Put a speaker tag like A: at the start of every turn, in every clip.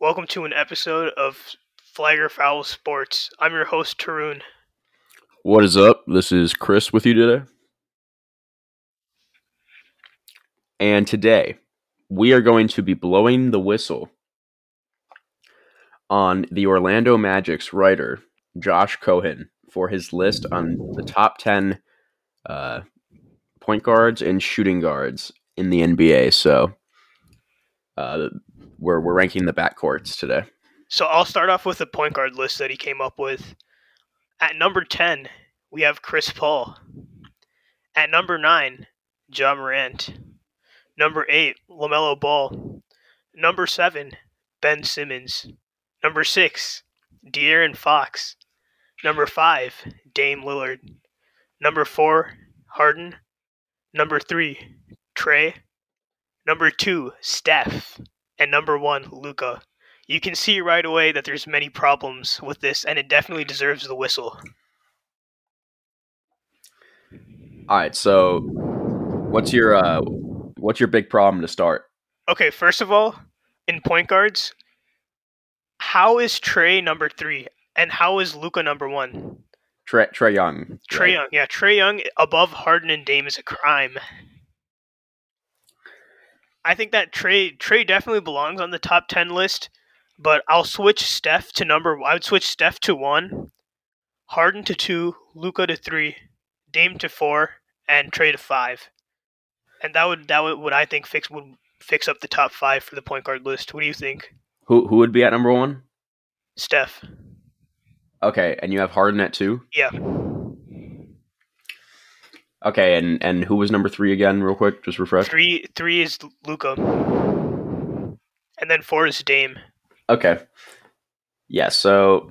A: Welcome to an episode of Flagger Foul Sports. I'm your host, Tarun.
B: What is up? This is Chris with you today. And today, we are going to be blowing the whistle on the Orlando Magic's writer, Josh Cohen, for his list on the top 10 uh, point guards and shooting guards in the NBA. So, uh, we're, we're ranking the backcourts today.
A: So I'll start off with the point guard list that he came up with. At number 10, we have Chris Paul. At number 9, Ja Morant. Number 8, LaMelo Ball. Number 7, Ben Simmons. Number 6, De'Aaron Fox. Number 5, Dame Lillard. Number 4, Harden. Number 3, Trae. Number 2, Steph. And number 1, Luka. You can see right away that there's many problems with this and it definitely deserves the whistle.
B: All right, so what's your uh, what's your big problem to start?
A: Okay, first of all, in point guards, how is Trae number three and how is Luka number one?
B: Trae, Trae Young.
A: Trae
B: right?
A: Young, yeah, Trae Young above Harden and Dame is a crime. I think that Trae Trae definitely belongs on the top ten list, but I'll switch Steph to number. I would switch Steph to one, Harden to two, Luka to three, Dame to four, and Trae to five, and that would that would what I think fix would fix up the top five for the point guard list. What do you think,
B: Who who would be at number one?
A: Steph?
B: Okay, and you have Harden at two.
A: Yeah,
B: Okay, and and who was number three again? Real quick, just refresh.
A: three three is Luka, and then four is Dame.
B: Okay. Yeah. So,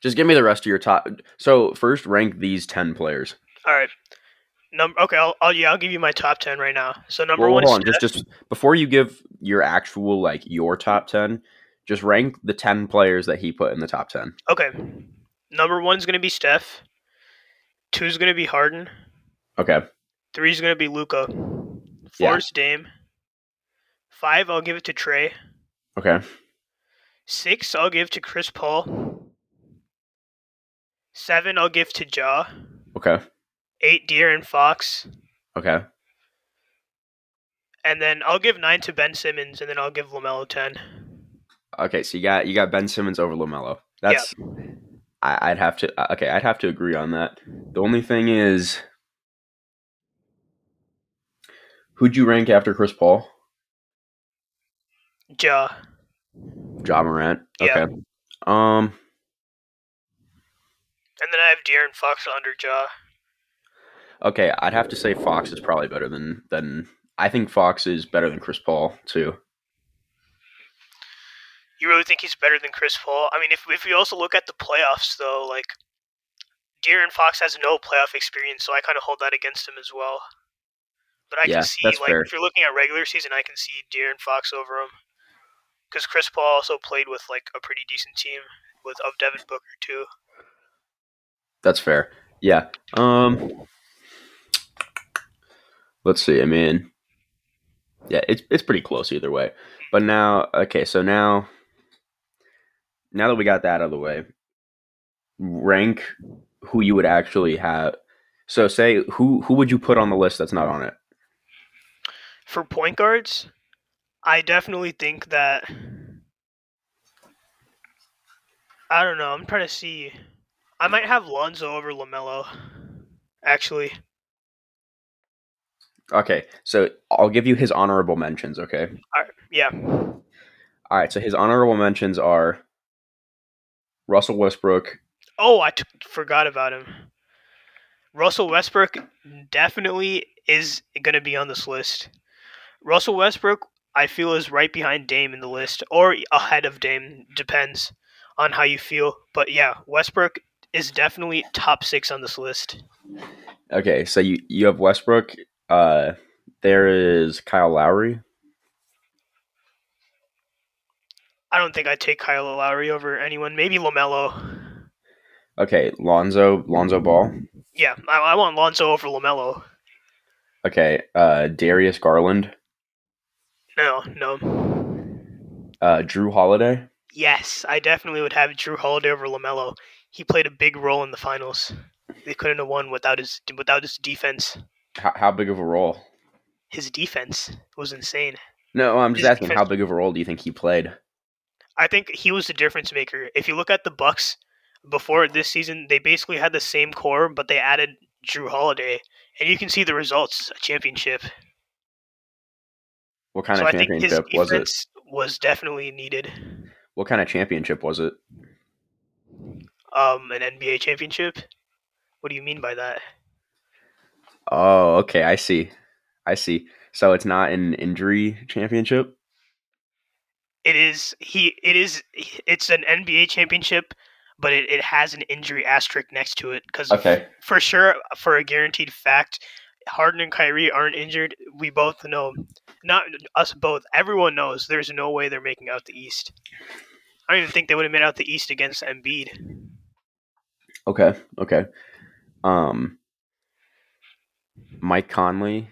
B: just give me the rest of your top. So first, rank these ten players.
A: All right. Number okay, I'll, I'll yeah, I'll give you my top ten right now. So number
B: Well,
A: one
B: hold
A: is
B: on. Just just before you give your actual like your top ten, just rank the ten players that he put in the top ten.
A: okay. Number one's gonna be Steph. Two's gonna be Harden.
B: Okay.
A: Three's gonna be Luka.
B: Yeah.
A: Four's Dame. Five, I'll give it to Trae.
B: Okay.
A: Six, I'll give to Chris Paul. Seven, I'll give to Ja.
B: Okay.
A: Eight, De'Aaron Fox.
B: Okay.
A: And then I'll give nine to Ben Simmons, and then I'll give Lamelo ten.
B: Okay. So you got you got Ben Simmons over Lamelo. That's I, I'd have to uh, okay. I'd have to agree on that. The only thing is, who'd you rank after Chris Paul?
A: Ja.
B: Ja Morant.
A: Yeah.
B: Okay. Um.
A: And then I have De'Aaron Fox under Ja.
B: Okay, I'd have to say Fox is probably better than than I think Fox is better than Chris Paul too.
A: You really think he's better than Chris Paul? I mean, if if we also look at the playoffs, though, like De'Aaron Fox has no playoff experience, so I kind of hold that against him as well. But I
B: Yeah,
A: can see, like,
B: fair.
A: if you're looking at regular season, I can see De'Aaron Fox over him because Chris Paul also played with like a pretty decent team with of Devin Booker too.
B: That's fair. Yeah. Um. Let's see. I mean, yeah, it's it's pretty close either way. But now, okay, so now, now that we got that out of the way, rank who you would actually have. So, say who who would you put on the list that's not on it?
A: For point guards, I definitely think that. I don't know. I'm trying to see. I might have Lonzo over Lamelo. Actually,
B: Okay, so I'll give you his honorable mentions. Okay.
A: All right, yeah.
B: All right, so his honorable mentions are Russell Westbrook.
A: Oh, I t- forgot about him. Russell Westbrook definitely is going to be on this list. Russell Westbrook, I feel, is right behind Dame in the list, or ahead of Dame. Depends on how you feel. But yeah, Westbrook is definitely top six on this list.
B: Okay, so you you have Westbrook. Uh, there is Kyle Lowry.
A: I don't think I'd take Kyle Lowry over anyone. Maybe Lamelo.
B: Okay, Lonzo Lonzo Ball.
A: Yeah, I, I want Lonzo over Lamelo.
B: Okay, uh, Darius Garland.
A: No, no.
B: Uh, Jrue Holiday.
A: Yes, I definitely would have Jrue Holiday over Lamelo. He played a big role in the finals. They couldn't have won without his without his defense.
B: How, how big of a role?
A: His defense was insane.
B: No, I'm just
A: His
B: asking. How big of a role do you think he played?
A: I think he was the difference maker. If you look at the Bucks before this season, they basically had the same core, but they added Jrue Holiday, and you can see the results. A championship.
B: What kind
A: so
B: of
A: I think his
B: championship was it?
A: was definitely needed.
B: What kind of championship was it?
A: Um, an NBA championship. What do you mean by that?
B: Oh, okay. I see. I see. So it's not an injury championship.
A: It is he. It is. It's an NBA championship, but it, it has an injury asterisk next to it because
B: Okay.
A: for sure, for a guaranteed fact, Harden and Kyrie aren't injured. We both know, not us both. Everyone knows there's no way they're making out the East. I don't even think they would have made out the East against Embiid.
B: Okay. Okay. Um, Mike Conley.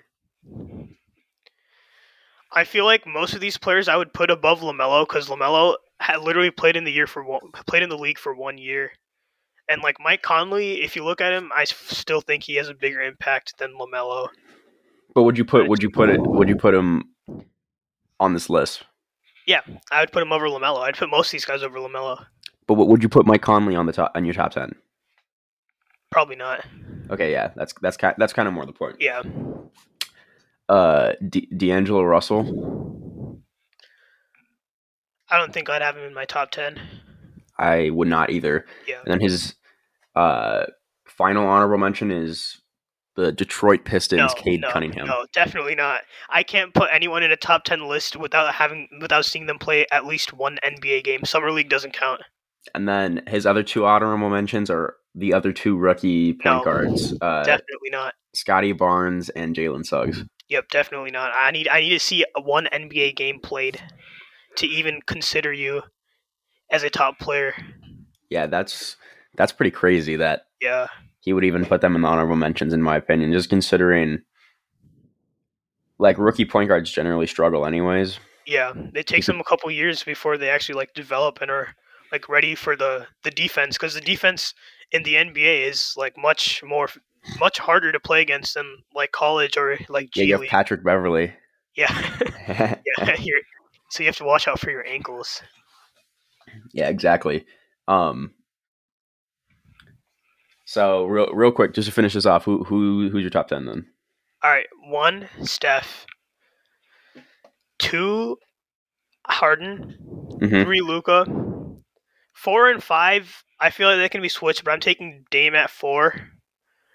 A: I feel like most of these players I would put above Lamelo because Lamelo had literally played in the year for one, played in the league for one year, and like Mike Conley, if you look at him, I still think he has a bigger impact than Lamelo.
B: But would you put? Would you put it? Would you put him on this list?
A: Yeah, I would put him over Lamelo. I'd put most of these guys over Lamelo.
B: But what, would you put Mike Conley on the top on your top ten?
A: Probably not.
B: Okay, yeah, that's that's kind that's kind of more the point.
A: Yeah,
B: Uh, D- D'Angelo Russell.
A: I don't think I'd have him in my top ten.
B: I would not either.
A: Yeah,
B: And then his uh final honorable mention is the Detroit Pistons. Cade
A: no,
B: Cunningham.
A: No, definitely not. I can't put anyone in a top ten list without having without seeing them play at least one NBA game. Summer league doesn't count.
B: And then his other two honorable mentions are the other two rookie point
A: No.
B: guards, uh,
A: definitely not.
B: Scottie Barnes and Jalen Suggs.
A: Yep, definitely not. I need I need to see one NBA game played to even consider you as a top player.
B: Yeah, that's that's pretty crazy that
A: Yeah,
B: he would even put them in the honorable mentions, in my opinion. Just considering, like rookie point guards generally struggle, anyways.
A: yeah. It takes them a couple years before they actually like develop and are like ready for the the defense because the defense in the NBA is like much more much harder to play against than like college or like
B: Yeah, you have Patrick Beverley.
A: Yeah, yeah. So you have to watch out for your ankles.
B: Yeah, exactly. Um, so real, real quick, just to finish this off, who who who's your top ten then?
A: All right, one Steph, two Harden,
B: Mhm.
A: three Luka, four and five. I feel like they can be switched, but I'm taking Dame at 4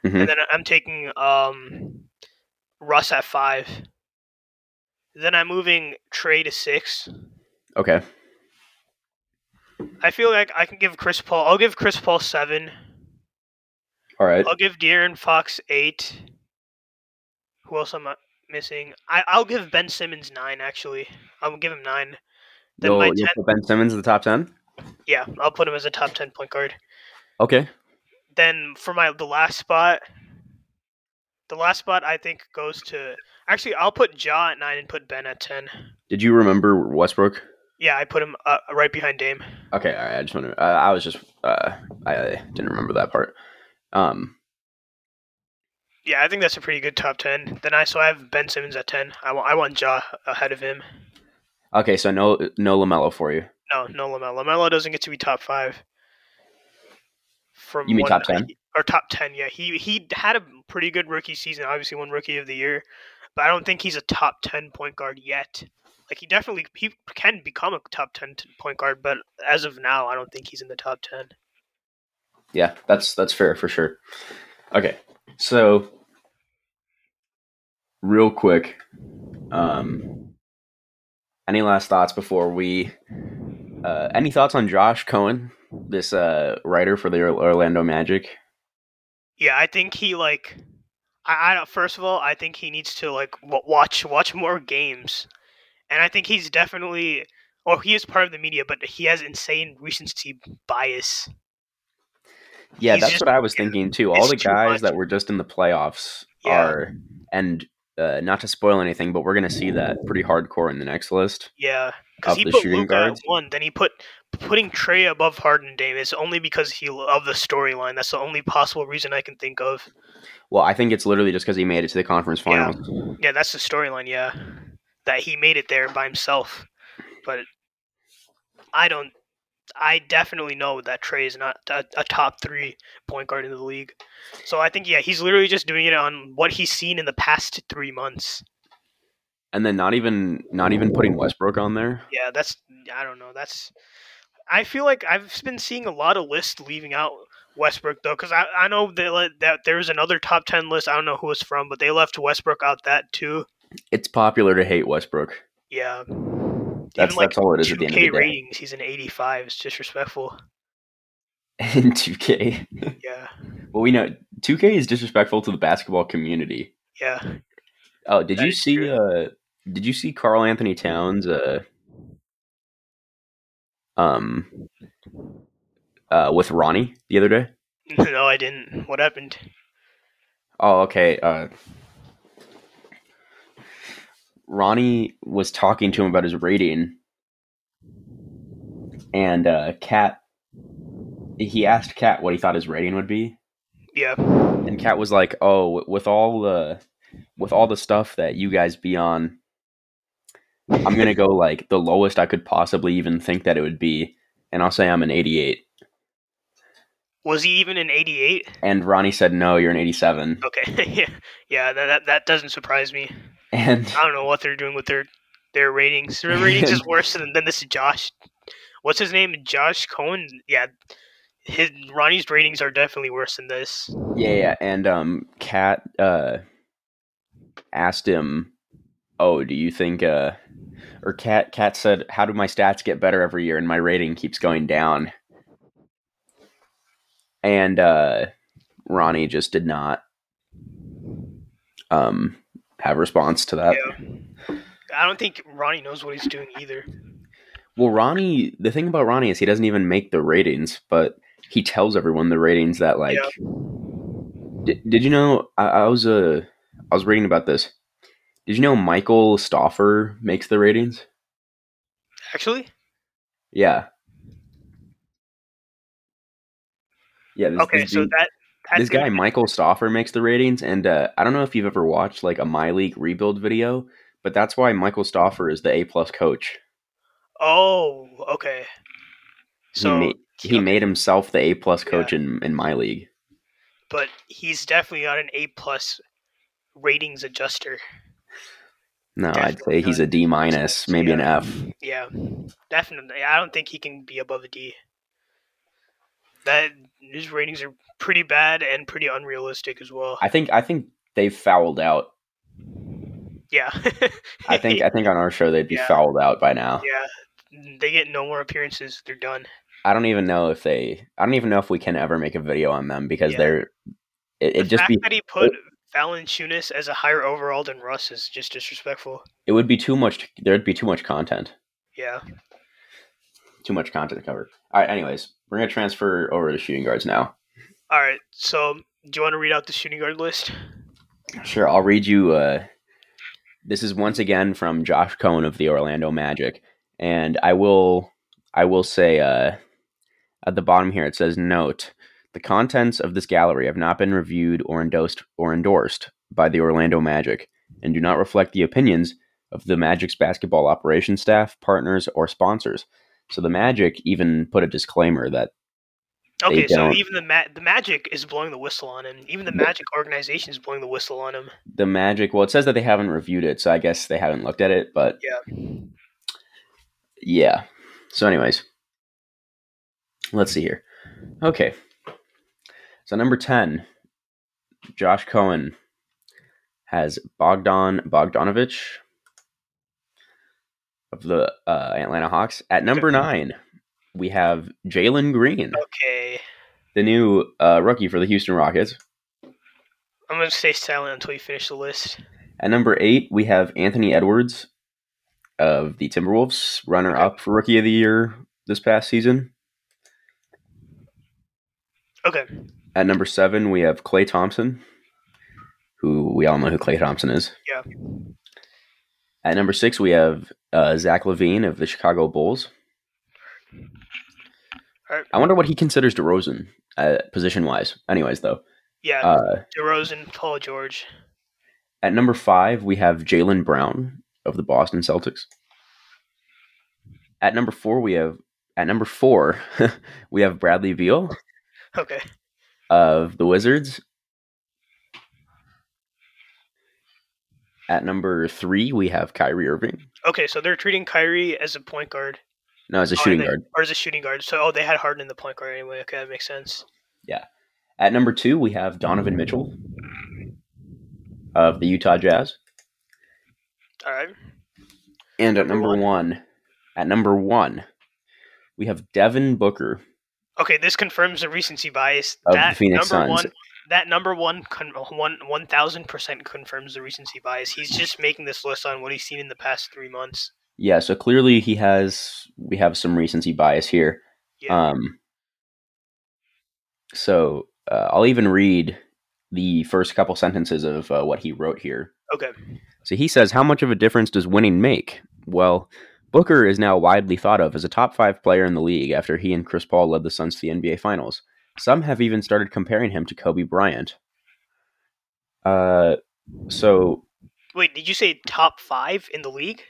B: Mhm.
A: and then I'm taking um Russ at five. Then I'm moving Trae to six.
B: Okay,
A: I feel like I can give Chris Paul. I'll give Chris Paul seven.
B: all right.
A: I'll give De'Aaron Fox eight. Who else am I missing? I I'll give Ben Simmons nine. Actually, I'll give him nine. Then
B: You'll,
A: my
B: you'll
A: 10
B: put Ben Simmons in the top ten.
A: Yeah, I'll put him as a top ten point guard.
B: Okay.
A: Then for my the last spot, the last spot I think goes to actually I'll put Ja at nine and put Ben at ten.
B: Did you remember Westbrook?
A: Yeah, I put him uh, right behind Dame.
B: Okay, all right. I just want to. Uh, I was just. Uh, I, I didn't remember that part. Um.
A: Yeah, I think that's a pretty good top ten. Then I so I have Ben Simmons at ten. I want I want Ja ahead of him.
B: Okay, so no no Lamelo for you.
A: No, no Lamelo. Lamelo doesn't get to be top five. From
B: You mean top 10?
A: or top ten? Yeah, he he had a pretty good rookie season. Obviously, won Rookie of the Year, but I don't think he's a top ten point guard yet. Like he definitely he can become a top ten point guard, but as of now, I don't think he's in the top ten.
B: Yeah, that's that's fair for sure. Okay, so real quick, um, any last thoughts before we? Uh, any thoughts on Josh Cohen, this uh, writer for the Orlando Magic?
A: Yeah, I think he like. I, I don't- first of all, I think he needs to like w- watch watch more games, and I think he's definitely, or he is part of the media, but he has insane recency bias.
B: Yeah,
A: He's
B: that's
A: just-
B: what I was thinking too. All the guys that were just in the playoffs
A: Yeah.
B: are, and uh, not to spoil anything, but we're gonna see that pretty hardcore in the next list.
A: Yeah, because he
B: the
A: put
B: shooting
A: Luka
B: guards?
A: at one. Then he put putting Trae above Harden Davis only because he of the storyline. That's the only possible reason I can think of.
B: Well, I think it's literally just because he made it to the conference
A: Yeah.
B: finals.
A: Yeah, that's the storyline. Yeah, that he made it there by himself. But I don't. I definitely know that Trae is not a, a top three point guard in the league. So I think yeah, he's literally just doing it on what he's seen in the past three months.
B: And then not even not even putting Westbrook on there.
A: Yeah, that's I don't know. That's I feel like I've been seeing a lot of lists leaving out Westbrook though, because I, I know let, that there's another top ten list. I don't know who it's from, but they left Westbrook out that too.
B: It's popular to hate Westbrook.
A: Yeah,
B: That's
A: Even,
B: that's all it is at the end of the day.
A: ratings, he's an 85. It's disrespectful.
B: In 2K.
A: Yeah,
B: Well, we know 2K is disrespectful to the basketball community.
A: yeah.
B: Oh, did
A: That
B: you see?
A: true.
B: Uh, did you see Karl-Anthony Towns? Uh, um, uh, with Ronnie the other day.
A: no, I didn't. What happened?
B: Oh, okay. Uh, Ronnie was talking to him about his rating, and uh, Kat. He asked Cat what he thought his rating would be,
A: Yeah,
B: and Cat was like, "Oh, with all the, with all the stuff that you guys be on, I'm gonna go like the lowest I could possibly even think that it would be, and I'll say I'm an 88."
A: was he even an 88?
B: And Ronnie said, "No, you're an 87."
A: Okay, yeah, yeah. That, that that doesn't surprise me.
B: And
A: I don't know what they're doing with their their ratings. Their ratings is worse than, than this Josh. What's his name? Josh Cohen. Yeah, his Ronnie's ratings are definitely worse than this.
B: Yeah, yeah, and um, Kat uh asked him, "Oh, do you think uh?" Or Kat Kat said, "How do my stats get better every year and my rating keeps going down?" And uh, Ronnie just did not um have a response to that.
A: Yeah. I don't think Ronnie knows what he's doing either.
B: Well, Ronnie, the thing about Ronnie is he doesn't even make the ratings, but he tells everyone the ratings that like.
A: Yeah.
B: Did, did you know? I, I was uh, I was reading about this. Did you know Michael Stoffer makes the ratings?
A: Actually,
B: Yeah. Yeah. This,
A: okay,
B: this,
A: so
B: dude-
A: that
B: this guy Michael Stoffer makes the ratings, and uh, I don't know if you've ever watched like a My League rebuild video, but that's why Michael Stoffer is the A plus coach.
A: Oh, okay. So
B: he made, he made himself the A plus coach
A: Yeah.
B: in in My League.
A: but he's definitely not an A plus ratings adjuster.
B: No, I'd say he's a D minus, maybe an F.
A: Yeah, definitely. I don't think he can be above a D. That his ratings are pretty bad and pretty unrealistic as well.
B: I think I think they've fouled out.
A: yeah,
B: I think I think on our show they'd be
A: Yeah.
B: fouled out by now.
A: yeah, they get no more appearances. They're done.
B: I don't even know if they. I don't even know if we can ever make a video on them because
A: Yeah.
B: they're. It,
A: The
B: just
A: fact
B: be.
A: that he put Valanciunas as a higher overall than Russ is just disrespectful.
B: It would be too much. There'd be too much content.
A: Yeah.
B: Too much content to cover. All right. Anyways, we're gonna transfer over to shooting guards now.
A: All right. So, do you want to read out the shooting guard list?
B: Sure. I'll read you. Uh, this is once again from Josh Cohen of the Orlando Magic, and I will. I will say. Uh, at the bottom here, it says note. The contents of this gallery have not been reviewed or endorsed or endorsed by the Orlando Magic and do not reflect the opinions of the Magic's basketball operations staff, partners, or sponsors. So the Magic even put a disclaimer that
A: Okay, so even the ma- the Magic is blowing the whistle on him. Even the Magic organization is blowing the whistle on him.
B: the Magic, well, it says that they haven't reviewed it, so I guess they haven't looked at it, but
A: Yeah.
B: yeah. So, anyways, let's see here. Okay. So, number 10, Josh Cohen has Bogdan Bogdanovic of the uh, Atlanta Hawks. At number nine, we have Jalen Green,
A: Okay,
B: the new uh, rookie for the Houston Rockets.
A: I'm gonna stay silent until you finish the list.
B: At number eight, we have Anthony Edwards of the Timberwolves, runner up for Rookie of the Year this past season.
A: Okay,
B: At number seven, we have Klay Thompson, who we all know who Klay Thompson is.
A: Yeah.
B: At number six, we have uh, Zach LaVine of the Chicago Bulls. I wonder what he considers DeRozan uh, position wise. Anyways, though,
A: Yeah,
B: uh,
A: DeRozan, Paul George.
B: at number five we have Jaylen Brown of the Boston Celtics. At number four we have at number four we have Bradley Beal
A: Okay.
B: of the Wizards. At number three we have Kyrie Irving.
A: Okay, so they're treating Kyrie as a point guard.
B: No, as a
A: Oh,
B: shooting
A: they-
B: guard.
A: Or as a shooting guard. So, oh, they had Harden in the point guard anyway. Okay, that makes sense. Yeah.
B: At number two we have Donovan Mitchell of the Utah Jazz.
A: All right.
B: And at
A: Number
B: number
A: one.
B: one, at number one, we have Devin Booker
A: Okay, this confirms the recency bias.
B: of
A: that
B: the Phoenix
A: number
B: Suns.
A: one, that number one, con- one, one thousand percent confirms the recency bias. He's just making this list on what he's seen in the past three months.
B: Yeah, so clearly he has we have some recency bias here.
A: Yeah.
B: Um so uh, I'll even read the first couple sentences of uh, what he wrote here.
A: okay.
B: So he says, How much of a difference does winning make? Well, Booker is now widely thought of as a top five player in the league after he and Chris Paul led the Suns to the NBA Finals. Some have even started comparing him to Kobe Bryant. Uh, so
A: Wait, did you say top five in the league?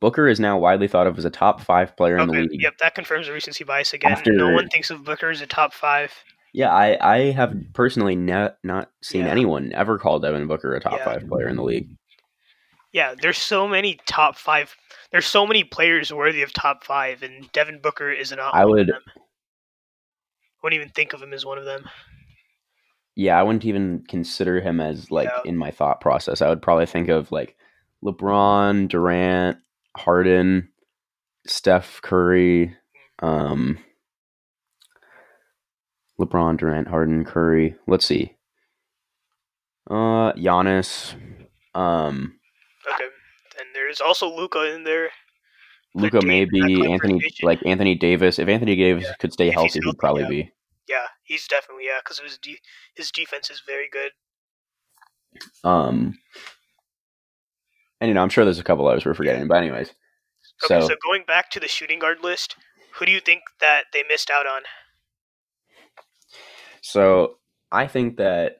B: Booker is now widely thought of as a top five player in the league.
A: Yep, that confirms the recency bias again.
B: After-
A: no one thinks of Booker as a top five.
B: Yeah, I, I have personally ne- not seen
A: Yeah.
B: anyone ever call Devin Booker a top
A: Yeah.
B: five player in the league.
A: Yeah, there's so many top five. There's so many players worthy of top five, and Devin Booker is not.
B: I would-
A: Of them. Wouldn't even think of him as one of them.
B: Yeah, I wouldn't even consider him as like
A: Yeah.
B: in my thought process. I would probably think of like LeBron, Durant, Harden, Steph Curry, um, LeBron, Durant, Harden, Curry. Let's see. Uh, Giannis, um,
A: Okay, and there's also Luka in there.
B: Luka,
A: team,
B: maybe Anthony, like Anthony Davis. If Anthony Davis
A: Yeah.
B: could stay
A: If
B: healthy, he'd probably
A: yeah.
B: be.
A: Yeah, he's definitely yeah, because his de- his defense is very good.
B: Um, and you know, I'm sure there's a couple others we're forgetting, but anyways.
A: Okay,
B: so
A: so, going back to the shooting guard list, who do you think that they missed out on?
B: So I think that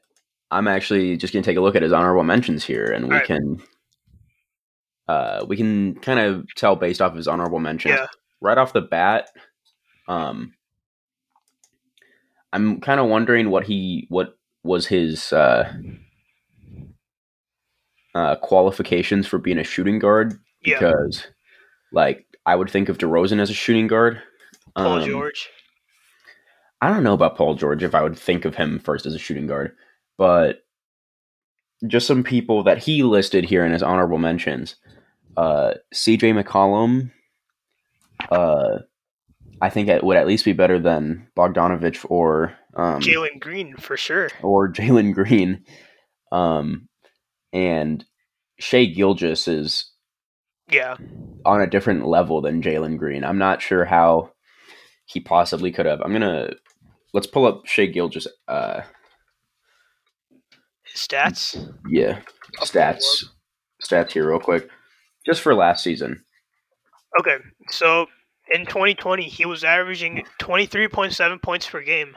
B: I'm actually just gonna take a look at his honorable mentions here, and we
A: Alright.
B: can uh, we can kind of tell based off of his honorable mentions
A: Yeah.
B: right off the bat. Um, I'm kind of wondering what he what was his uh, uh, qualifications for being a shooting guard
A: Yeah,
B: because like I would think of DeRozan as a shooting guard.
A: Paul
B: Um,
A: George.
B: I don't know about Paul George if I would think of him first as a shooting guard, but just some people that he listed here in his honorable mentions. Uh, CJ McCollum, uh, I think it would at least be better than Bogdanovic or um,
A: Jalen Green for sure.
B: or Jalen Green. Um, and Shai Gilgeous is
A: Yeah,
B: on a different level than Jalen Green. I'm not sure how he possibly could have. I'm gonna let's pull up Shai Gilgeous. Uh,
A: his stats.
B: yeah, stats, stats here real quick, just for last season.
A: Okay, so in 2020, he was averaging 23.7 points per game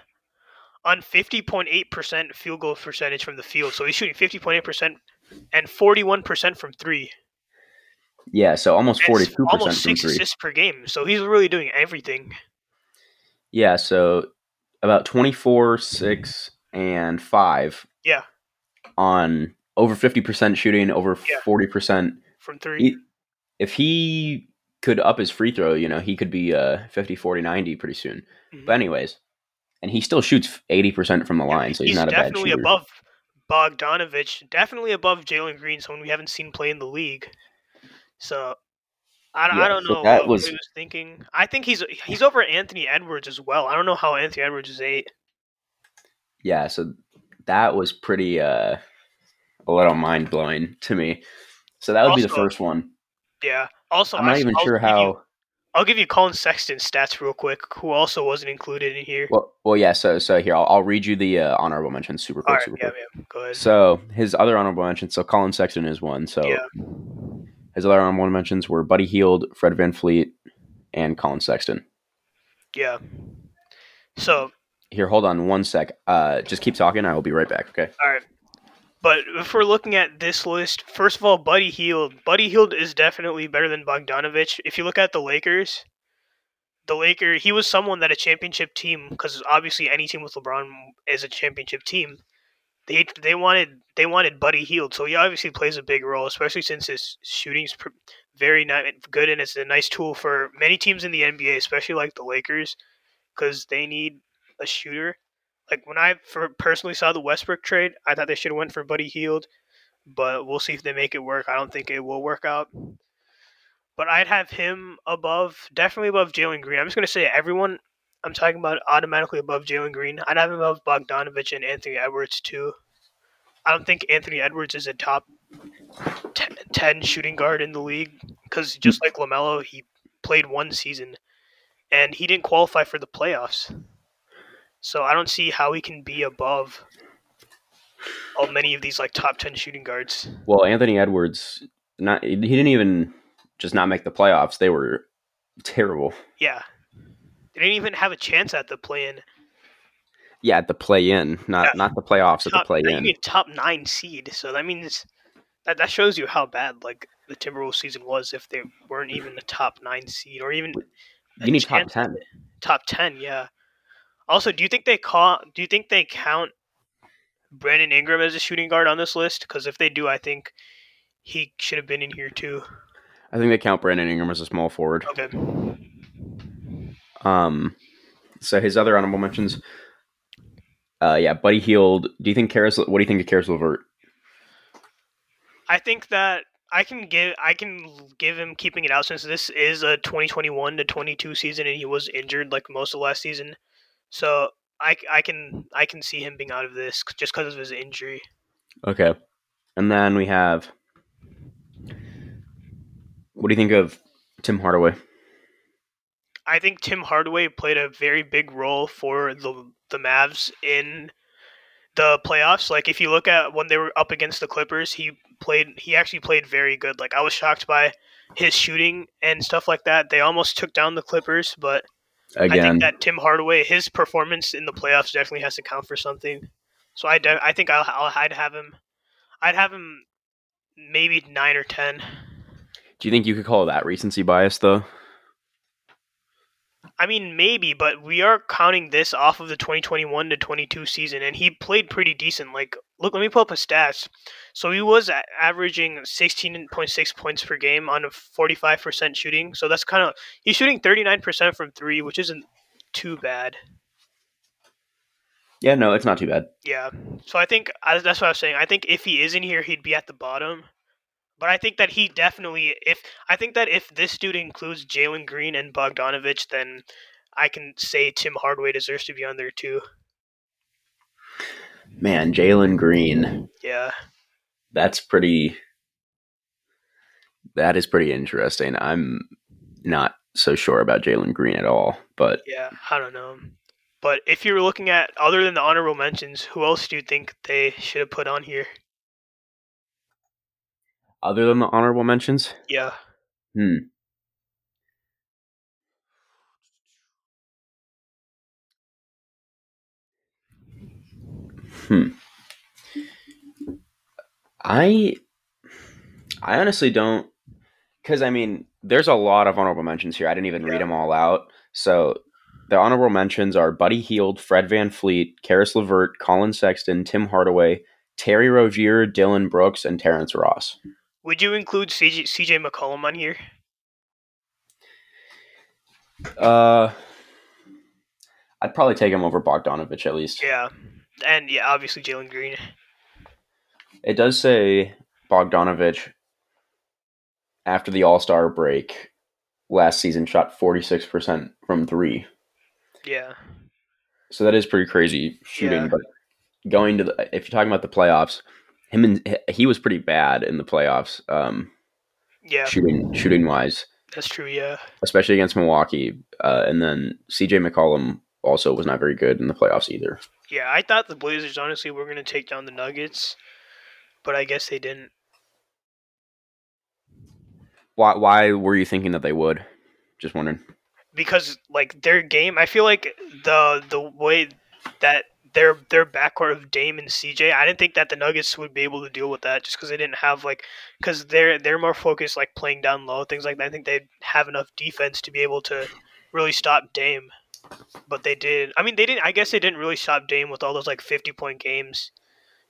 A: on 50.8% field goal percentage from the field. So he's shooting 50.8% and 41% from three.
B: Yeah, so almost forty two percent
A: almost
B: from
A: six
B: three.
A: assists per game. So he's really doing everything.
B: Yeah, so about twenty four, six, and five
A: Yeah,
B: on over fifty percent shooting, over
A: Yeah.
B: forty percent
A: from three.
B: he, if he could up his free throw, you know, he could be uh 50 40 90 pretty soon.
A: Mhm.
B: But anyways, and he still shoots 80% from the
A: Yeah,
B: line, so he's,
A: he's
B: not a bad shooter.
A: definitely above Bogdanovic, definitely above Jalen Green, someone we haven't seen play in the league. So I, don't-
B: Yeah,
A: I don't know
B: that
A: what,
B: was-
A: he was thinking. I think he's he's over Anthony Edwards as well. I don't know how Anthony Edwards is eight.
B: Yeah, so that was pretty uh a little mind blowing to me. So that would be the first one.
A: Yeah. Also,
B: I'm not
A: I-
B: even
A: I'll
B: sure
A: give you-
B: how
A: I'll give you Collin Sexton stats real quick, who also wasn't included in here.
B: well, well yeah, so so here I'll, I'll read you the uh, honorable mentions super quick,
A: right,
B: super
A: yeah,
B: quick.
A: yeah, go ahead.
B: So his other honorable mentions. So Collin Sexton is one. So
A: Yeah.
B: His other honorable mentions were Buddy Hield, Fred VanVleet, and Collin Sexton.
A: Yeah. So
B: Here, hold on one sec. Uh, just keep talking. I will be right back. Okay.
A: All right. But if we're looking at this list, first of all, Buddy Hield. Buddy Hield is definitely better than Bogdanovic. If you look at the Lakers, the Laker, he was someone that a championship team, because obviously any team with LeBron is a championship team. They they wanted they wanted Buddy Hield, so he obviously plays a big role, especially since his shooting's very good and it's a nice tool for many teams in the NBA, especially like the Lakers, because they need a shooter like when I personally saw the Westbrook trade, I thought they should have went for Buddy Hield, but we'll see if they make it work. I don't think it will work out. But I'd have him above, definitely above Jalen Green. I'm just gonna say everyone I'm talking about automatically above Jalen Green. I'd have him above Bogdanovic and Anthony Edwards too. I don't think Anthony Edwards is a top 10, 10 shooting guard in the league because just like Lamelo, he played one season and he didn't qualify for the playoffs. So I don't see how he can be above all many of these like top ten shooting guards.
B: Well, Anthony Edwards, not he didn't even just not make the playoffs. They were terrible.
A: Yeah, they didn't even have a chance at the play-in.
B: Yeah, at the play in, not
A: Yeah.
B: not the playoffs, at the
A: play-in. top nine seed, so that means that that shows you how bad like the Timberwolves season was if they weren't even the top nine seed or even
B: You need top ten.
A: Top ten, yeah. Also, do you think they call? Do you think they count Brandon Ingram as a shooting guard on this list? Because if they do, I think he should have been in here too.
B: I think they count Brandon Ingram as a small forward.
A: Okay.
B: Um, so his other honorable mentions. Uh, yeah, Buddy Hield. Do you think Caris? What do you think of Caris LeVert?
A: I think that I can give I can give him keeping it out since this is a 2021 to 22 season and he was injured like most of last season. So I, I can I can see him being out of this just because of his injury.
B: Okay, and then we have. What do you think of Tim Hardaway?
A: I think Tim Hardaway played a very big role for the the Mavs in the playoffs. Like if you look at when they were up against the Clippers, he played he actually played very good. Like I was shocked by his shooting and stuff like that. They almost took down the Clippers, but I think that Tim Hardaway, his performance in the playoffs definitely has to count for something. So I, de- I think I'll, I'll I'd have him, I'd have him maybe nine or ten.
B: do you think you could call that recency bias though?
A: I mean maybe, but we are counting this off of the 2021 to 22 season, and he played pretty decent. Like, look, let me pull up his stats. So he was a- averaging 16.6 points per game on a 45% shooting. So that's kind of he's shooting 39% from three, which isn't too bad.
B: Yeah, no, it's not too bad.
A: Yeah. So I think that's what I was saying. I think if he is in here, he'd be at the bottom. But I think that he definitely, if I think that if this dude includes Jalen Green and Bogdanovic, then I can say Tim Hardaway deserves to be on there too.
B: Man, Jalen Green.
A: Yeah.
B: That's pretty. That is pretty interesting. I'm not so sure about Jalen Green at all, but
A: Yeah. I don't know. But if you're looking at other than the honorable mentions, who else do you think they should have put on here?
B: other than the honorable mentions,
A: Yeah.
B: hmm. Hmm. I I honestly don't because I mean there's a lot of honorable mentions here. I didn't even read them all out. So the honorable mentions are Buddy Hield, Fred Van Fleet, Caris LeVert, Collin Sexton, Tim Hardaway, Terry Rozier, Dillon Brooks, and Terrence Ross.
A: Would you include CJ, CJ McCollum on here?
B: Uh, I'd probably take him over Bogdanovic at least.
A: Yeah. And yeah, obviously Jalen Green.
B: It does say Bogdanovic after the All Star break last season shot 46% from three.
A: Yeah.
B: So that is pretty crazy shooting.
A: Yeah.
B: But going to the, if you're talking about the playoffs, him and he was pretty bad in the playoffs, um,
A: Yeah.
B: shooting shooting wise,
A: That's true. Yeah.
B: especially against Milwaukee. Uh, and then CJ McCollum also was not very good in the playoffs either.
A: Yeah, I thought the Blazers honestly were going to take down the Nuggets, but I guess they didn't.
B: Why why were you thinking that they would? Just wondering.
A: because like their game, I feel like the the way that their their backcourt of Dame and CJ, I didn't think that the Nuggets would be able to deal with that just because they didn't have like because they're they're more focused like playing down low things like that. I think they'd have enough defense to be able to really stop Dame, but they did. I mean, they didn't. I guess they didn't really stop Dame with all those like fifty point games,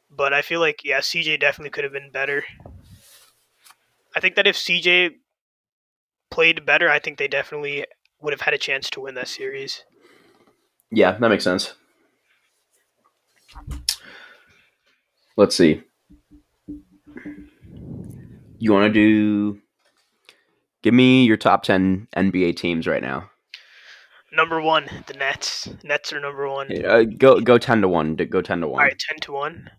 A: but I feel like yeah, CJ definitely could have been better. I think that if CJ played better, I think they definitely would have had a chance to win that series.
B: Yeah, that makes sense. Let's see. You want to do? Give me your top ten NBA teams right now.
A: Number one, the Nets. Nets are number one.
B: Uh, go go ten to one. Go ten to one.
A: All right, ten to one.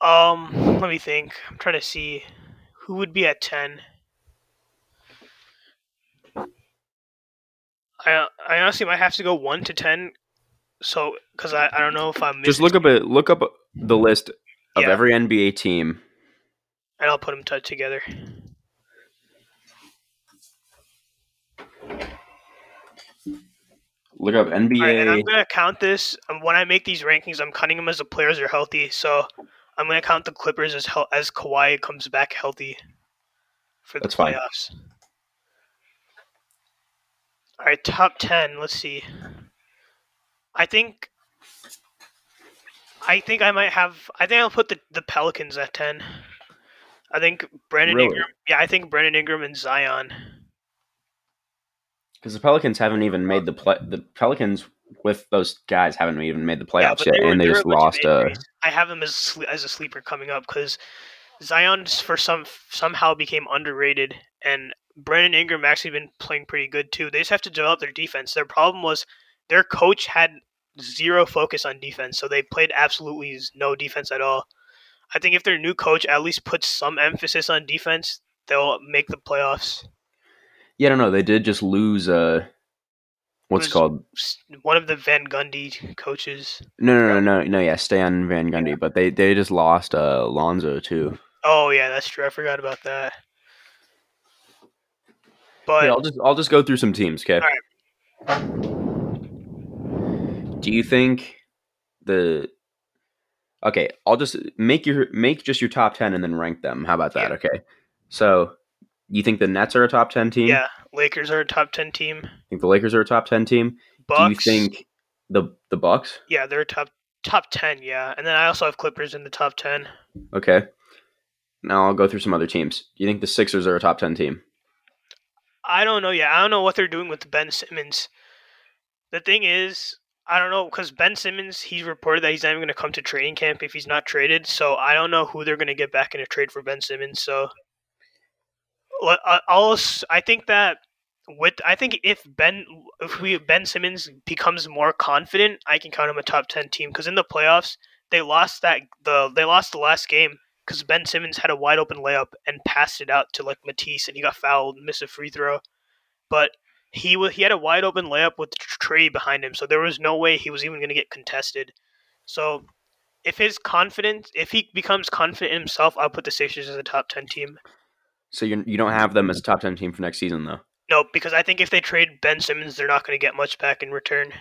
A: Um, let me think. I'm trying to see who would be at ten. I I honestly might have to go one to ten. So, because I, I don't know if I'm
B: Just look up it. Look up the list of
A: Yeah.
B: every NBA team.
A: and I'll put them t- together.
B: Look up
A: All right, and I'm gonna count this. Um, when I make these rankings, I'm counting them as the players are healthy. So I'm gonna count the Clippers as hel- as Kawhi comes back healthy for the
B: That's fine.
A: All right, top ten. Let's see. I think. I think I might have. I think I'll put the, the Pelicans at ten. I think Brandon
B: Really?
A: Ingram. Yeah, I think Brandon Ingram and Zion.
B: Because the Pelicans haven't even made the play. The Pelicans with those guys haven't even made the playoffs
A: but
B: yet,
A: were-
B: and they just lost. Uh.
A: I have them as as a sleeper coming up because Zion's for some somehow became underrated, and Brandon Ingram actually been playing pretty good too. They just have to develop their defense. Their problem was their coach had zero focus on defense, so they played absolutely no defense at all. I think if their new coach at least puts some emphasis on defense, they'll make the playoffs.
B: Yeah, I don't know. They did just lose. Uh, what's called?
A: One of the Van Gundy coaches.
B: No, no, no, no, no. Yeah, Stan Van Gundy, but they they just lost uh, Lonzo too.
A: Oh yeah, that's true. I forgot about that. But
B: Yeah, I'll just I'll just go through some teams. Okay.
A: All
B: Do you think the Okay, I'll just make your make just your top 10 and then rank them. How about that?
A: Yeah.
B: Okay. So, you think the Nets are a top 10 team?
A: Yeah, Lakers are a top ten team.
B: I think the Lakers are a top 10 team?
A: Bucks.
B: Do you think the the Bucks?
A: Yeah, they're top top ten. Yeah, and then I also have Clippers in the top ten.
B: Okay. Now I'll go through some other teams. Do you think the Sixers are a top 10 team?
A: I don't know. Yeah, I don't know what they're doing with Ben Simmons. The thing is, I don't know because Ben Simmons he's reported that he's not even going to come to training camp if he's not traded. So I don't know who they're going to get back in a trade for Ben Simmons. So I'll, uh, s- I think that with I think if Ben if we Ben Simmons becomes more confident, I can count him a top ten team because in the playoffs they lost that the they lost the last game because Ben Simmons had a wide open layup and passed it out to like Matisse and he got fouled, missed a free throw, but he wa he had a wide open layup with Trae behind him, so there was no way he was even going to get contested. So if his confidence, if he becomes confident in himself, I'll put the Sixers as a top ten team.
B: So you you don't have them as a top 10 team for next season though.
A: No, because I think if they trade Ben Simmons, they're not going to get much back in return.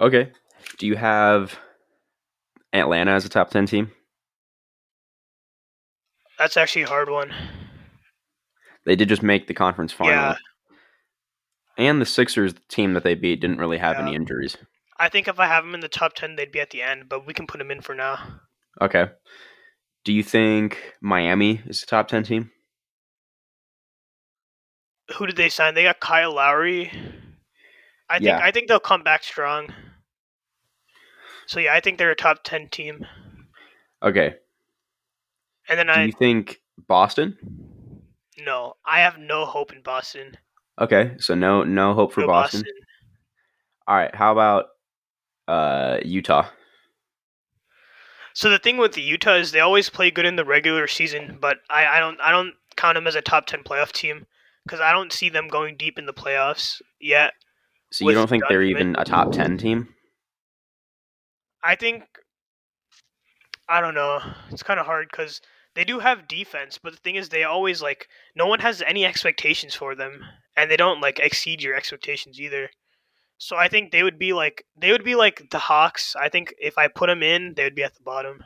B: Okay. Do you have Atlanta as a top 10 team?
A: That's actually a hard one.
B: They did just make the conference final.
A: Yeah.
B: And the Sixers the team that they beat didn't really have
A: Yeah.
B: any injuries.
A: I think if I have them in the top ten, they'd be at the end, but we can put them in for now.
B: Okay. Do you think Miami is a top 10 team?
A: Who did they sign? They got Kyle Lowry. I think
B: Yeah.
A: I think they'll come back strong. So yeah, I think they're a top ten team.
B: Okay.
A: And then
B: Do
A: I
B: you think Boston?
A: no, I have no hope in Boston.
B: Okay, so no no hope for
A: No
B: Boston. All right, how about uh Utah?
A: So the thing with the Utah is they always play good in the regular season, but I, I don't I don't count them as a top ten playoff team because I don't see them going deep in the playoffs yet.
B: So you don't think they're even a top 10 team?
A: I think I don't know. It's kind of hard because they do have defense, but the thing is, they always like no one has any expectations for them, and they don't like exceed your expectations either. So I think they would be like they would be like the Hawks. I think if I put them in, they would be at the bottom.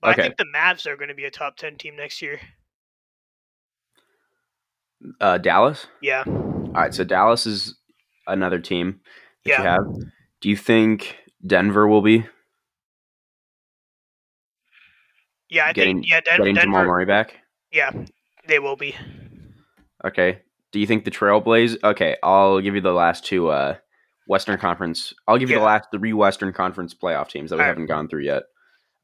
A: But
B: Okay.
A: I think the Mavs are going to be a top ten team next year.
B: Uh, Dallas.
A: Yeah,
B: All right, so Dallas is another team that you
A: yeah,
B: have. Do you think Denver will be
A: yeah. I
B: Getting-
A: think yeah, Den-
B: getting Jamal Murray back?
A: Yeah, they will be.
B: Okay. Do you think the Trailblaze? Okay, I'll give you the last two uh, Western Conference. I'll give you the last three Western Conference playoff teams that we
A: All right.
B: haven't gone through yet.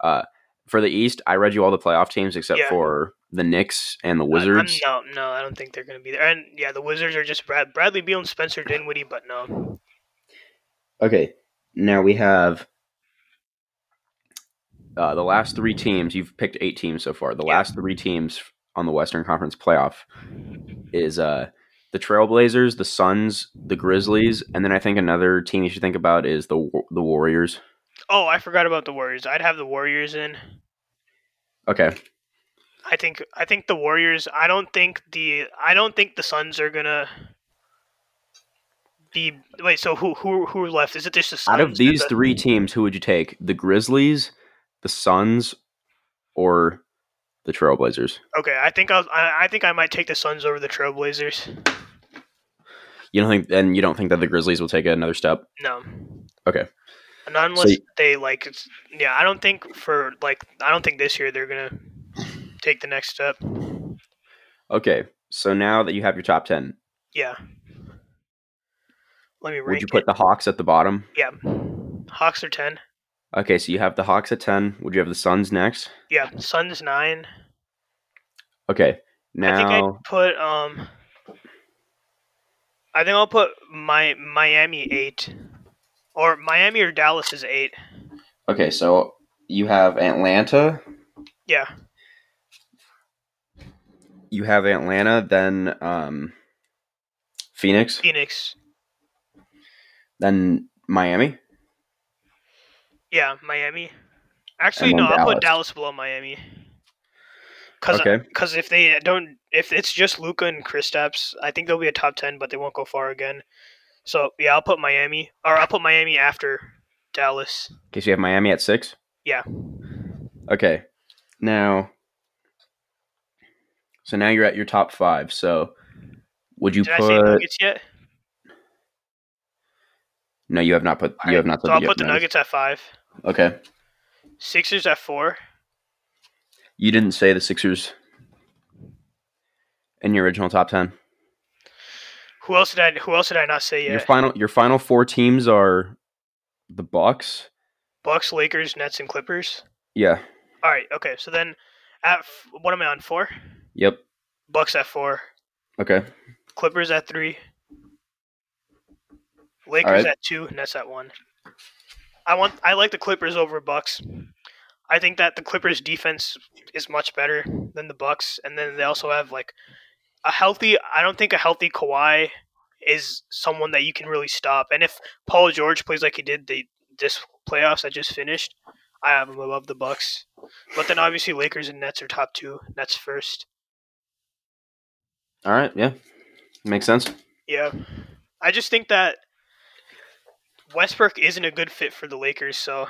B: Uh, for the East, I read you all the playoff teams except
A: Yeah.
B: for the Knicks and the
A: I'm-
B: Wizards.
A: no, no, I don't think they're going to be there. And yeah, the Wizards are just Brad, Bradley Beal and Spencer Dinwiddie, but no.
B: Okay, now we have uh, the last three teams. You've picked eight teams so far. The
A: Yeah.
B: last three teams on the Western Conference playoff is uh, the Trailblazers, the Suns, the Grizzlies, and then I think another team you should think about is the the Warriors.
A: Oh, I forgot about the Warriors. I'd have the Warriors in.
B: Okay,
A: I think I think the Warriors. I don't think the I don't think the Suns are gonna be. Wait, so who who who left? Is it just the Suns?
B: out of these
A: the-
B: three teams, who would you take? The Grizzlies, the Suns, or the Trailblazers?
A: Okay, I think I'll, I I think I might take the Suns over the Trailblazers.
B: You don't think, and you don't think that the Grizzlies will take another step?
A: No.
B: Okay.
A: Not unless
B: you-
A: they like. It's, yeah, I don't think for like I don't think this year they're gonna take the next step.
B: Okay, so now that you have your top ten,
A: Yeah. Let me
B: would you put
A: it.
B: the Hawks at the bottom?
A: Yeah. Hawks are ten.
B: Okay, so you have the Hawks at ten. Would you have the Suns next?
A: Yeah. Suns nine.
B: Okay, now
A: I think I'd put um. I think I'll put my Miami eight, or Miami or Dallas is eight.
B: okay, so you have Atlanta.
A: Yeah.
B: You have Atlanta, then um, Phoenix,
A: Phoenix.
B: then Miami.
A: Yeah, Miami. Actually, no,
B: then
A: I'll put
B: Dallas.
A: Dallas below Miami. Cause, uh,
B: Okay.
A: Cause if they don't, if it's just Luka and Kristaps, I think they'll be a top ten, but they won't go far again. So yeah, I'll put Miami, or I'll put Miami after Dallas.
B: Okay, so you have Miami at six.
A: Yeah.
B: Okay, now, so now you're at your top five. So, would you
A: Did I say
B: put?
A: Nuggets yet?
B: No, you have not put. You have not.
A: So I'll put the Nuggets at five.
B: Okay,
A: Sixers at four.
B: you didn't say the Sixers in your original top ten.
A: Who else did I? Who else did I not say
B: Your
A: yet?
B: final your final four teams are the Bucks.
A: Bucks, Lakers, Nets, and Clippers.
B: Yeah.
A: All right. Okay. So then, at f- what am I on? Four.
B: Yep.
A: Bucks at four.
B: Okay.
A: Clippers at three. Lakers
B: right.
A: at two, Nets at one. I want. I like the Clippers over Bucks. I think that the Clippers defense is much better than the Bucks, and then they also have like a healthy. I don't think a healthy Kawhi is someone that you can really stop. And if Paul George plays like he did the this playoffs that just finished, I have him above the Bucks. But then obviously Lakers and Nets are top two. Nets first.
B: All right. Yeah. Makes sense.
A: Yeah. I just think that Westbrook isn't a good fit for the Lakers, so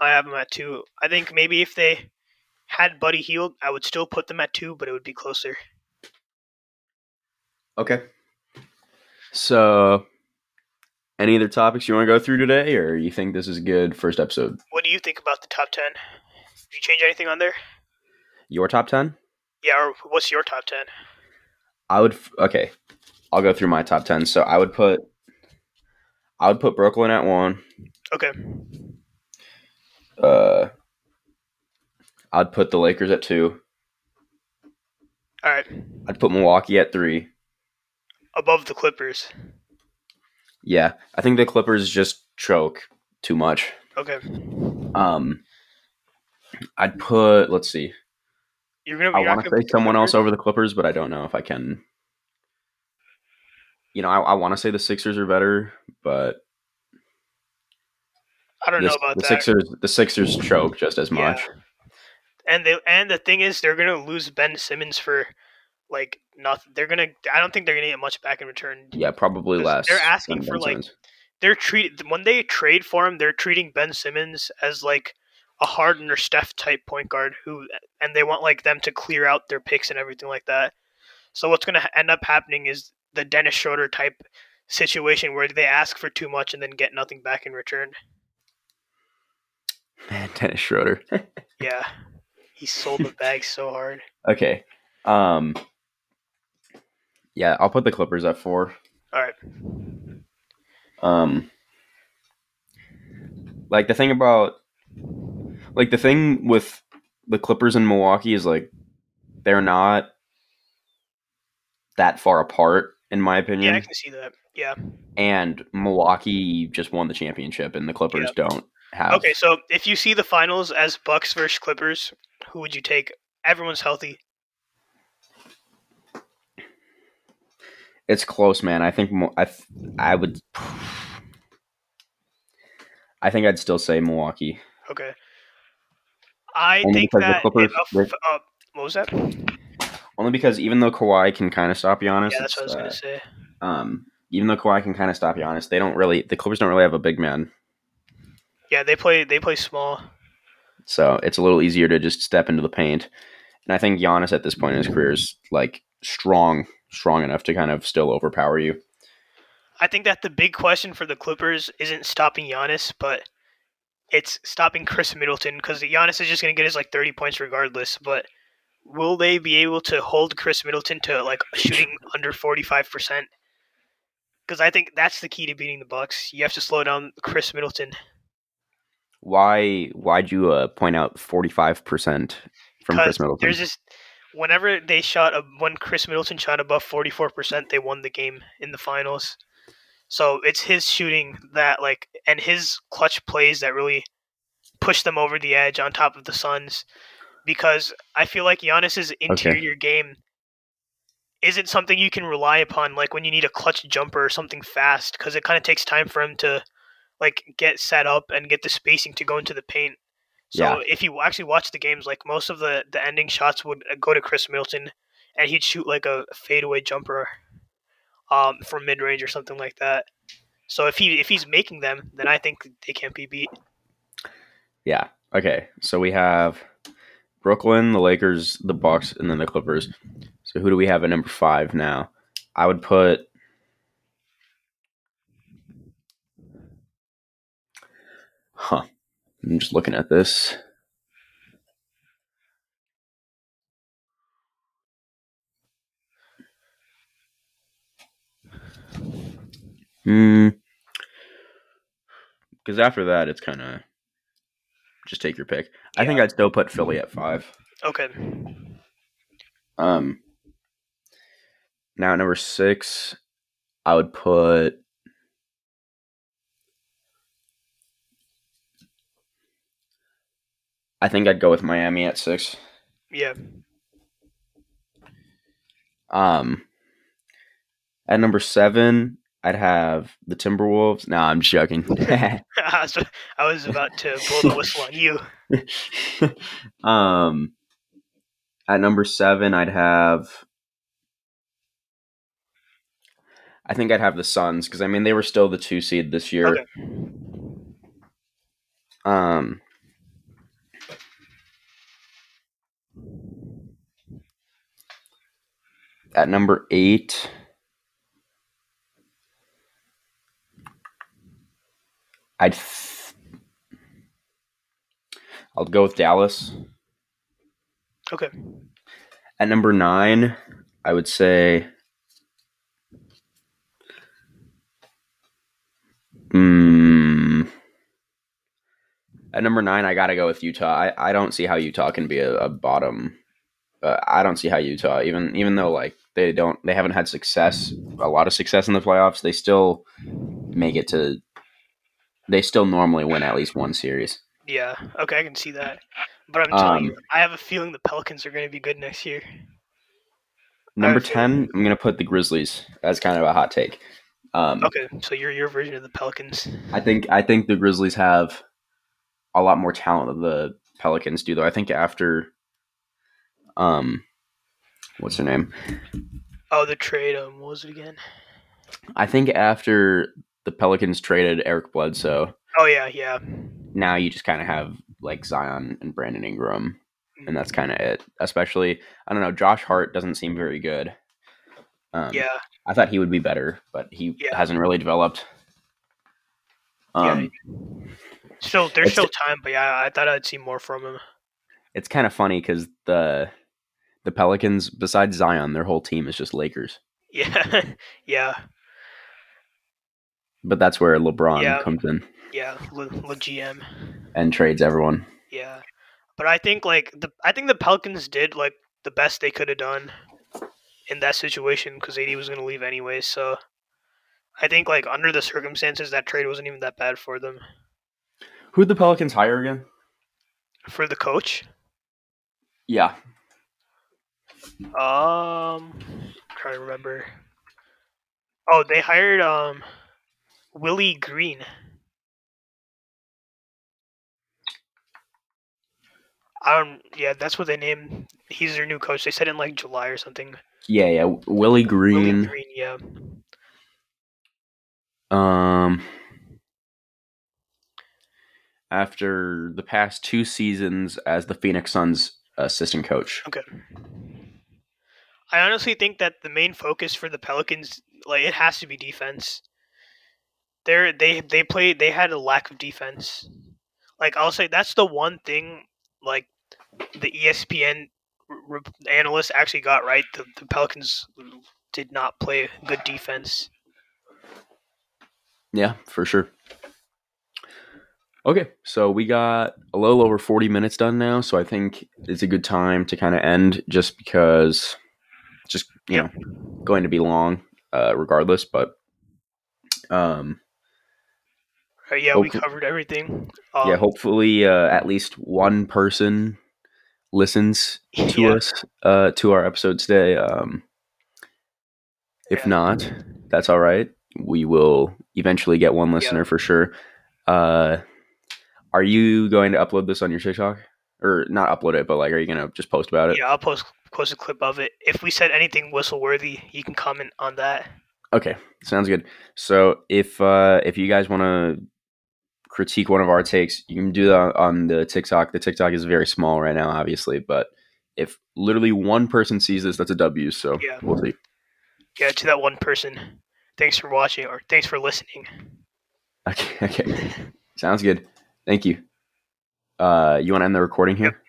A: I have them at two. I think maybe if they had Buddy Hield, I would still put them at two, but it would be closer.
B: Okay. So, any other topics you want to go through today, or you think this is a good first episode?
A: What do you think about the top ten? Did you change anything on there?
B: Your top ten?
A: Yeah, or what's your top ten?
B: I would. Okay. I'll go through my top ten. So I would put. I would put Brooklyn at one.
A: Okay.
B: Uh. I'd put the Lakers at two.
A: All right.
B: I'd put Milwaukee at three.
A: Above the Clippers.
B: Yeah, I think the Clippers just choke too much.
A: Okay.
B: Um, I'd put. Let's see.
A: You're gonna.
B: I want to say someone else over the Clippers, but I don't know if I can. You know, I, I want to say the Sixers are better, but
A: I don't
B: the,
A: know about
B: the
A: that.
B: Sixers the Sixers choke just as
A: Yeah.
B: much.
A: and they and the thing is, they're gonna lose Ben Simmons for like nothing. They're gonna. I don't think they're gonna get much back in return.
B: Yeah, probably less.
A: they're asking for,
B: Ben
A: like,
B: Simmons.
A: They're treated when they trade for him. They're treating Ben Simmons as like a Harden or Steph type point guard who, and they want like them to clear out their picks and everything like that. So what's gonna end up happening is the Dennis Schroeder type situation where they ask for too much and then get nothing back in return.
B: Man, Dennis Schroeder.
A: Yeah, he sold the bag so hard.
B: okay. Um. Yeah, I'll put the Clippers at four.
A: All right.
B: Um. Like the thing about, like the thing with the Clippers in Milwaukee is like, they're not that far apart, in my opinion.
A: Yeah, I can see that. Yeah.
B: and Milwaukee just won the championship, and the Clippers don't have.
A: Okay, so if you see the finals as Bucks versus Clippers, who would you take? Everyone's healthy.
B: It's close, man. I think I I would. I think I'd still say Milwaukee.
A: Okay. I
B: Only
A: think that
B: Clippers-
A: if- uh, what was that? Yeah,
B: Only because even though Kawhi can kind of stop Giannis,
A: that's what I was
B: it's,
A: gonna
B: uh,
A: say.
B: um, even though Kawhi can kind of stop Giannis, they don't really. The Clippers don't really have a big man,
A: Yeah, they play they play small.
B: so it's a little easier to just step into the paint. And I think Giannis at this point in his career is like strong, strong enough to kind of still overpower you.
A: I think that the big question for the Clippers isn't stopping Giannis, but it's stopping Khris Middleton because Giannis is just gonna get his like thirty points regardless. But will they be able to hold Khris Middleton to like shooting under forty five percent? Because I think that's the key to beating the Bucks. You have to slow down Khris Middleton.
B: Why? Why'd you uh, point out forty five percent from Khris
A: Because
B: Middleton?
A: there's this whenever they shot a, when Khris Middleton shot above 44%, they won the game in the finals. So it's his shooting that like and his clutch plays that really push them over the edge on top of the Suns because I feel like Giannis's interior game isn't something you can rely upon like when you need a clutch jumper or something fast because it kind of takes time for him to like get set up and get the spacing to go into the paint. So
B: Yeah.
A: if you actually watch the games, like most of the the ending shots would uh, go to Khris Middleton, and he'd shoot like a fadeaway jumper, um, from mid range or something like that. So if he if he's making them, then I think they can't be beat.
B: Yeah. Okay. So we have Brooklyn, the Lakers, the Bucks, and then the Clippers. So who do we have at number five now? I would put. Huh. I'm just looking at this. Hmm. Because after that, it's kind of just take your pick. I think I'd still put Philly at five.
A: Okay,
B: Um. Now at number six, I would put. I think I'd go with Miami at six.
A: yeah,
B: Um. At number seven, I'd have the Timberwolves. No, I'm just joking.
A: I was- I was about to blow the whistle on you.
B: um. At number seven, I'd have. I think I'd have the Suns because I mean they were still the two seed this year.
A: Okay.
B: Um. At number eight, I'd. Th- I'll go with Dallas.
A: Okay,
B: At number nine, I would say. Hmm. At number nine, I gotta go with Utah. I, I don't see how Utah can be a, a bottom. Uh, I don't see how Utah, even even though like they don't, they haven't had success, a lot of success in the playoffs. They still make it to. They still normally win at least one series.
A: yeah, okay, I can see that. But I'm telling
B: Um,
A: you, I have a feeling the Pelicans are going to be good next year.
B: Number ten, I'm gonna put the Grizzlies as kind of a hot take. Um,
A: Okay, so you're your version of the Pelicans.
B: I think I think the Grizzlies have a lot more talent than the Pelicans do, though. I think after um, what's her name?
A: Oh, the trade. Um, what was it again?
B: I think after the Pelicans traded Eric Bledsoe,
A: Oh yeah, yeah.
B: now you just kind of have like Zion and Brandon Ingram, and that's kind of it. Especially, I don't know, Josh Hart doesn't seem very good. Um,
A: yeah,
B: I thought he would be better, but he
A: Yeah.
B: hasn't really developed.
A: Yeah.
B: Um,
A: still there's still time, but yeah, I thought I'd see more from him.
B: it's kind of funny because the the Pelicans, besides Zion, their whole team is just Lakers.
A: Yeah, yeah,
B: But that's where LeBron
A: Yeah.
B: comes in
A: yeah. Le, Le GM.
B: and trades everyone.
A: Yeah, but I think like the I think the Pelicans did like the best they could have done in that situation because AD was going to leave anyway. So I think like under the circumstances, that trade wasn't even that bad for them.
B: Who'd the Pelicans hire again?
A: For the coach,
B: Yeah,
A: um, trying to remember. Oh, they hired um Willie Green. I don't. Yeah, that's what they named. He's their new coach. They said in like July or something.
B: yeah, yeah. Willie Green.
A: Willie Green. Yeah.
B: Um, after the past two seasons as the Phoenix Suns assistant coach.
A: Okay. I honestly think that the main focus for the Pelicans, like, it has to be defense. They're they they played they had a lack of defense. Like I'll say that's the one thing like the ESPN r- r- analysts actually got right. The, the Pelicans did not play good defense.
B: Yeah, for sure. Okay, so we got a little over 40 minutes done now, so I think it's a good time to kind of end just because just, you
A: Yep.
B: know, going to be long uh regardless, but um
A: Uh, yeah, we covered everything. Um,
B: yeah, hopefully uh at least one person listens to
A: yeah,
B: us uh to our episode today. Um if
A: Yeah.
B: not, that's all right. We will eventually get one listener for sure. Uh are you going to upload this on your TikTok? Or not upload it, but like are you gonna just post about it?
A: yeah. I'll post post a clip of it. If we said anything whistle worthy, you can comment on that.
B: Okay, sounds good. So if uh if you guys want to critique one of our takes, you can do that on the TikTok. The TikTok is very small right now, obviously, but if literally one person sees this, that's a W. So
A: Yeah.
B: we'll see.
A: Yeah, to that one person. Thanks for watching or thanks for listening.
B: Okay, okay, sounds good. Thank you. Uh, you want to end the recording here?